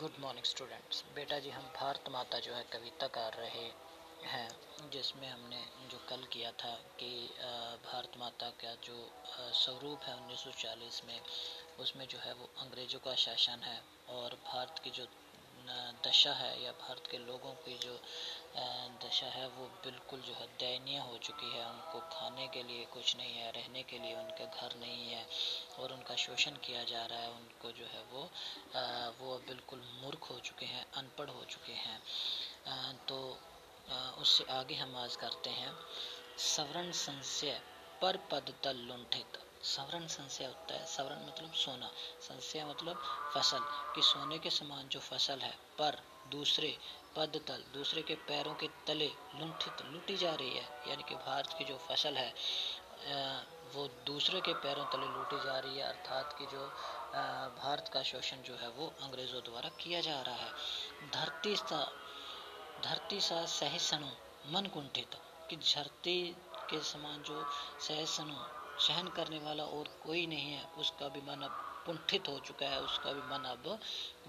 Good morning students बेटा जी हम भारत माता जो है कविता कर रहे हैं, जिसमें हमने जो कल किया था कि भारत माता का जो स्वरूप है 1940 में, उसमें जो है वो अंग्रेज़ों का शासन है और भारत की जो दशा है या भारत के लोगों की जो दशा है वो बिल्कुल जो है दयनीय हो चुकी है। उनको खाने के लिए कुछ नहीं है, रहने के लिए उनके घर नहीं है। और उनका शोषण किया जा रहा है, उनको जो है वो वो बिल्कुल मूर्ख हो चुके हैं, अनपढ़ हो चुके हैं। तो उससे आगे हम आज करते हैं, सवर्ण संशय पर पद तल लुंठित। सवरण संशय होता है, सवरण मतलब सोना। संशय मतलब फ़सल, कि सोने के समान जो फ़सल है, पर दूसरे पद तल, दूसरे के पैरों के तले लुंठित, लुटी जा रही है। यानी कि भारत की जो फ़सल है वो दूसरे के पैरों तले लूटी जा रही है, अर्थात कि जो भारत का शोषण जो है वो अंग्रेज़ों द्वारा किया जा रहा है। धरती सा धरती सा सहिष्णु मन कुंठित, कि धरती के समान जो सहिष्णु सहन करने वाला और कोई नहीं है, उसका भी मन अब कुंठित हो चुका है, उसका भी मन अब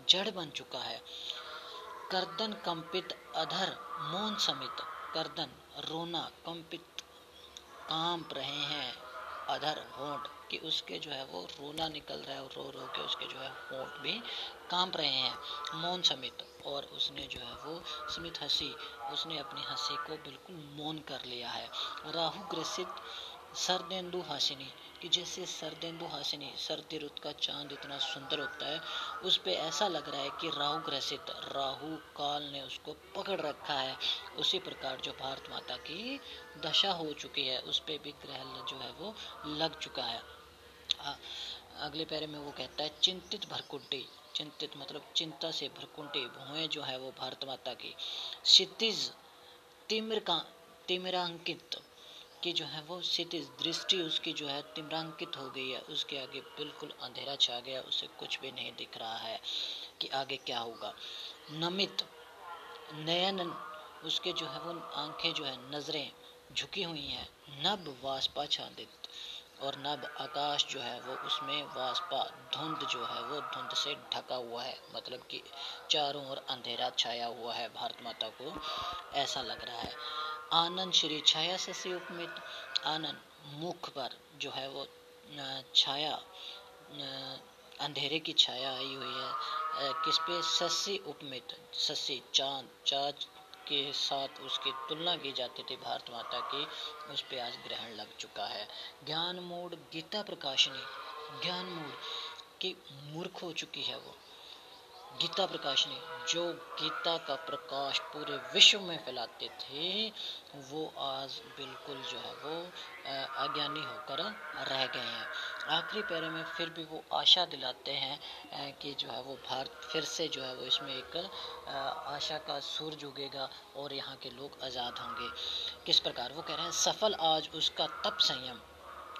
जड़ बन चुका है। करदन कंपित अधर मौन समित, करदन रोना कंपित काँप रहे हैं। अधर होंठ कि उसके जो है वो रोना निकल रहा है और रो रो के उसके जो है होंठ भी काँप रहे हैं। मौन समित और उसने जो है वो स्मित हँसी, उसने अपनी हँसी को बिल्कुल मौन कर लिया है। राहु ग्रसित सरदेंदु हासिनी कि जैसे सरदेंदु हासिनी सर्दी रुत का चाँद इतना सुंदर होता है उस पे ऐसा लग रहा है कि राहु ग्रसित राहु काल ने उसको पकड़ रखा है। उसी प्रकार जो भारत माता की दशा हो चुकी है उस पर भी ग्रह जो है वो लग चुका है। आ, अगले पैरे में वो कहता है चिंतित भरकुंडी चिंतित मतलब चिंता से भरकुंडी भुए जो है वो भारत माता की। क्षितिज तिमिर का तिमिरांकित की जो है वो क्षितिज दृष्टि उसकी जो है तिमरांकित हो गई है, उसके आगे बिल्कुल अंधेरा छा गया, उसे कुछ भी नहीं दिख रहा है कि आगे क्या होगा। नमित, नयन, उसके जो है वो आँखें जो है, नज़रें झुकी हुई हैं। नब वास्पा छादित और नब आकाश जो है वो उसमें वास्पा धुंध जो है वो धुंध से ढका हुआ है मतलब कि चारों ओर अंधेरा छाया हुआ है, भारत माता को ऐसा लग रहा है। आनंद श्री छाया से उपमित, आनंद मुख पर जो है वो छाया अंधेरे की छाया आई हुई है। किस पे? सस्सी उपमित सस्सी चाँद, चाँद के साथ उसकी तुलना की जाती थी भारत माता की, उस पे आज ग्रहण लग चुका है। ज्ञान मूड गीता प्रकाशनी ज्ञान मूड की मूर्ख हो चुकी है वो। गीता प्रकाश ने, जो गीता का प्रकाश पूरे विश्व में फैलाते थे, वो आज बिल्कुल जो है वो अज्ञानी होकर रह गए हैं। आखिरी पैरे में फिर भी वो आशा दिलाते हैं कि जो है वो भारत फिर से जो है वो इसमें एक आशा का सूरज उगेगा और यहाँ के लोग आज़ाद होंगे। किस प्रकार? वो कह रहे हैं, सफल आज उसका तप संयम।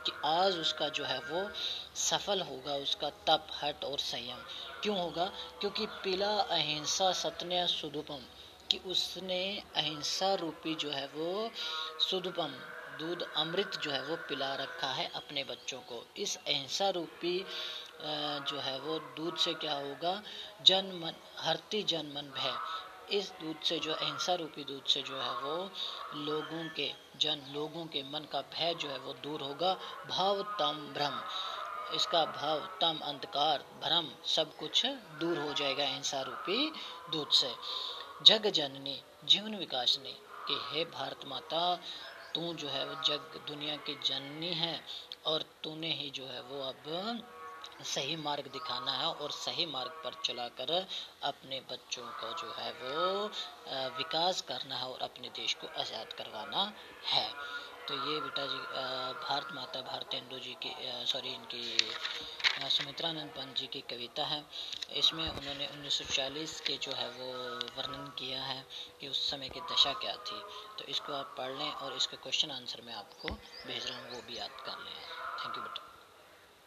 कि आज उसका जो है वो सफल होगा, उसका तप, हट और संयम। क्यों होगा? क्योंकि पिला अहिंसा सत्य सुदुपम, कि उसने अहिंसा रूपी जो है वो सुदुपम दूध अमृत जो है वो पिला रखा है अपने बच्चों को। इस अहिंसा रूपी जो है वो दूध से क्या होगा? जन मन हरती जन मन भय। इस दूध से जो अहिंसा रूपी दूध से जो है वो लोगों के जन, लोगों के मन का भय जो है वो दूर होगा। भाव तम भ्रम। इसका भाव तम, अंधकार, भ्रम सब कुछ दूर हो जाएगा अहिंसा रूपी दूध से। जग जननी, जीवन विकास ने कि हे भारत माता, तू जो है वो जग दुनिया की जननी है और तूने ही जो है वो अब सही मार्ग दिखाना है और सही मार्ग पर चलाकर अपने बच्चों को जो है वो विकास करना है और अपने देश को आज़ाद करवाना है। तो ये बेटा जी भारत माता भारतेंदु जी की सॉरी इनकी सुमित्रानंद पंत जी की कविता है। इसमें उन्होंने 1940 के जो है वो वर्णन किया है कि उस समय की दशा क्या थी। तो इसको आप पढ़ लें और इसके क्वेश्चन आंसर में आपको भेज रहा हूँ, वो भी याद कर लें। थैंक यू बेटा।